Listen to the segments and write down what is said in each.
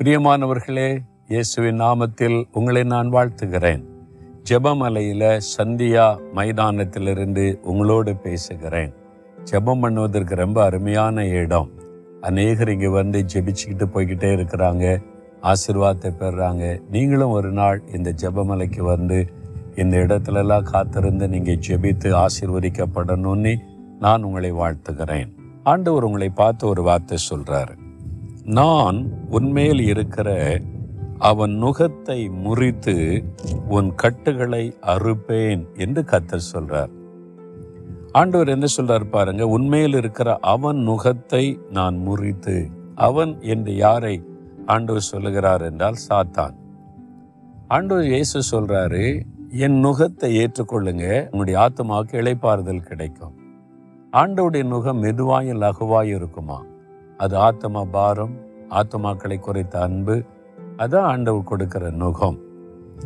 பிரியமானவர்களே இயேசுவின் நாமத்தில் உங்களை நான் வாழ்த்துகிறேன். ஜெபமலையில சந்தியா மைதானத்திலிருந்து உங்களோடு பேசுகிறேன். ஜெபம் பண்ணுவதற்கு ரொம்ப அருமையான இடம். அநேகர் இங்கே வந்து ஜெபிச்சுக்கிட்டு போய்கிட்டே இருக்கிறாங்க. ஆசிர்வாதத்தை பெறுறாங்க. நீங்களும் ஒரு நாள் இந்த ஜெபமலைக்கு வந்து இந்த இடத்துலலாம் காத்திருந்து நீங்கள் ஜெபித்து ஆசிர்வதிக்கப்படணும்னு நான் உங்களை வாழ்த்துகிறேன். ஆண்டவர் உங்களை பார்த்து ஒரு வார்த்தை சொல்கிறாரு நான் உன்மேல் இருக்கிற அவன் நுகத்தை முறித்து உன் கட்டுகளை அறுப்பேன் என்று கத்தர் சொல்றார். ஆண்டவர் என்ன சொல்றார் பாருங்க உண்மையில் இருக்கிற அவன் நுகத்தை நான் முறித்து அவன் என்று யாரை ஆண்டவர் சொல்லுகிறார் என்றால் சாத்தான். ஆண்டவர் இயேசு சொல்றாரு என் நுகத்தை ஏற்றுக்கொள்ளுங்க உங்களுடைய ஆத்மாவுக்கு இளைப்பாறுதல் கிடைக்கும். ஆண்டவுடைய நுகம் மெதுவாயும் லகுவாயும் இருக்குமா? அது ஆத்மா பாரம் ஆத்மாக்களை குறைத்த அன்பு அதான் ஆண்டவர் கொடுக்கிற நுகம்.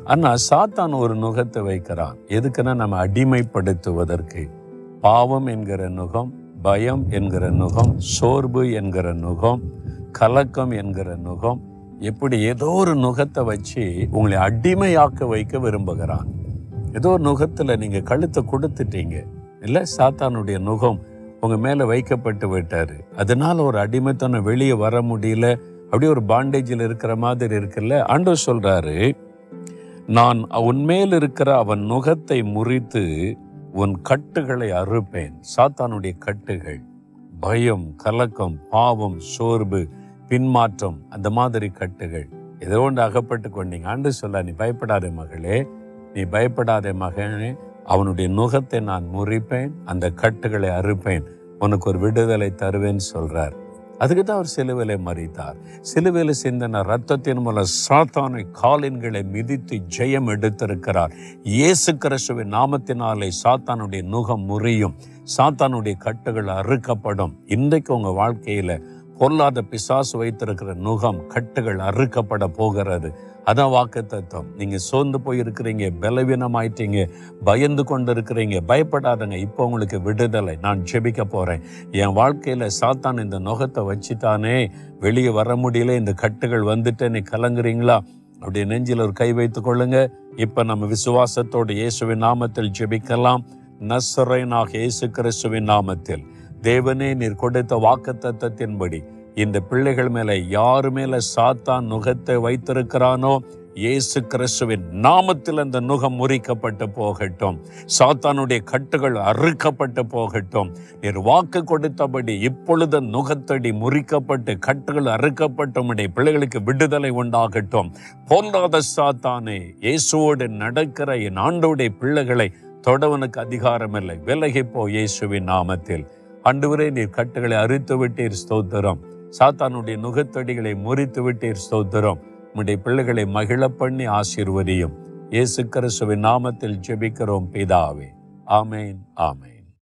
ஆனால் சாத்தான் ஒரு நுகத்தை வைக்கிறான். எதுக்குன்னா நம்ம அடிமைப்படுத்துவதற்கு. பாவம் என்கிற நுகம் பயம் என்கிற நுகம் சோர்வு என்கிற நுகம் கலக்கம் என்கிற நுகம் எப்படி ஏதோ ஒரு நுகத்தை வச்சு உங்களை அடிமையாக்க வைக்க விரும்புகிறான். ஏதோ ஒரு நுகத்தில் நீங்கள் கழுத்தை கொடுத்துட்டீங்க. இல்லை சாத்தானுடைய நுகம் உங்க மேல வைக்கப்பட்டு விட்டாரு. அதனால ஒரு அடிமைத்தனம் வெளியே வர முடியல. அப்படியே ஒரு பாண்டேஜில் இருக்கிற மாதிரி இருக்குல்ல? ஆண்டவர் சொல்றாரு நான் உன்மேல் இருக்கிற அவன் நுகத்தை முறித்து உன் கட்டுகளை அறுப்பேன். சாத்தானுடைய கட்டுகள் பயம் கலக்கம் பாவம் சோர்வு பின்மாற்றம் அந்த மாதிரி கட்டுகள். ஏதோ ஒன்று அகப்பட்டு கொண்டீங்க. ஆண்டு சொல்ல நீ பயப்படாதே மகளே நீ பயப்படாதே மகனே அவனுடைய நுகத்தை நான் முறிப்பேன் அந்த கட்டுகளை அறுப்பேன் உனக்கு ஒரு விடுதலை தருவேன் சொல்றார். அதுக்கு தான் அவர் சிலுவிலை மறித்தார் சிலுவையில் சிந்தன ரத்தத்தின் மூலம் சாத்தானை காலின்களை மிதித்து ஜெயம் எடுத்திருக்கிறார். இயேசு கிறிஸ்துவின் நாமத்தினாலே சாத்தானுடைய நுகம் முறியும். சாத்தானுடைய கட்டுகள் அறுக்கப்படும். இன்றைக்கு உங்க வாழ்க்கையில பொல்லாத பிசாசு வைத்திருக்கிற நுகம் கட்டுகள் அறுக்கப்பட போகிறது. அதான் வாக்கு தத்துவம் நீங்க சோர்ந்து போயிருக்கிறீங்க பலவீனமாயிட்டீங்க பயந்து கொண்டு இருக்கிறீங்க பயப்படாதங்க. இப்போ உங்களுக்கு விடுதலை. நான் ஜெபிக்க போறேன். என் வாழ்க்கையில சாத்தான் இந்த நுகத்தை வச்சுட்டானே. வெளியே வர முடியல இந்த கட்டுகள் வந்துட்டு நீ கலங்குறீங்களா? அப்படி நெஞ்சில் ஒரு கை வைத்துக் கொள்ளுங்க. இப்ப நம்ம விசுவாசத்தோடு இயேசுவின் நாமத்தில் ஜெபிக்கலாம். நசரைனாக இயேசு கிறிஸ்துவின் நாமத்தில். தேவனே நீர் கொடுத்த வாக்கு தத்தத்தின்படி இந்த பிள்ளைகள் மேல யாரு மேல சாத்தான் நுகத்தை வைத்திருக்கிறானோ இயேசு கிறிஸ்துவின் நாமத்தில் அந்த நுகம் முறிக்கப்பட்டு போகட்டும். சாத்தானுடைய கட்டுகள் அறுக்கப்பட்டு போகட்டும். நீர் வாக்கு கொடுத்தபடி இப்பொழுது நுகத்தடி முறிக்கப்பட்டு கட்டுகள் அறுக்கப்பட்டு உடைய பிள்ளைகளுக்கு விடுதலை உண்டாகட்டும். பொல்லாத சாத்தானே இயேசுவோடு நடக்கிற என் ஆண்டோடைய பிள்ளைகளை தொடவனுக்கு அதிகாரம் இல்லை விலகி போ இயேசுவின் நாமத்தில். அண்டுவரே நீர் கட்டுகளை அறுத்து விட்டீர் ஸ்தோத்திரம். சாத்தானுடைய நுகத்தடிகளை முறித்து விட்டீர் ஸ்தோத்திரம். உம்முடைய பிள்ளைகளை மகிழ பண்ணி ஆசீர்வதியும். இயேசு கிறிஸ்துவின் நாமத்தில் ஜெபிக்கிறோம் பிதாவே. ஆமேன் ஆமேன்.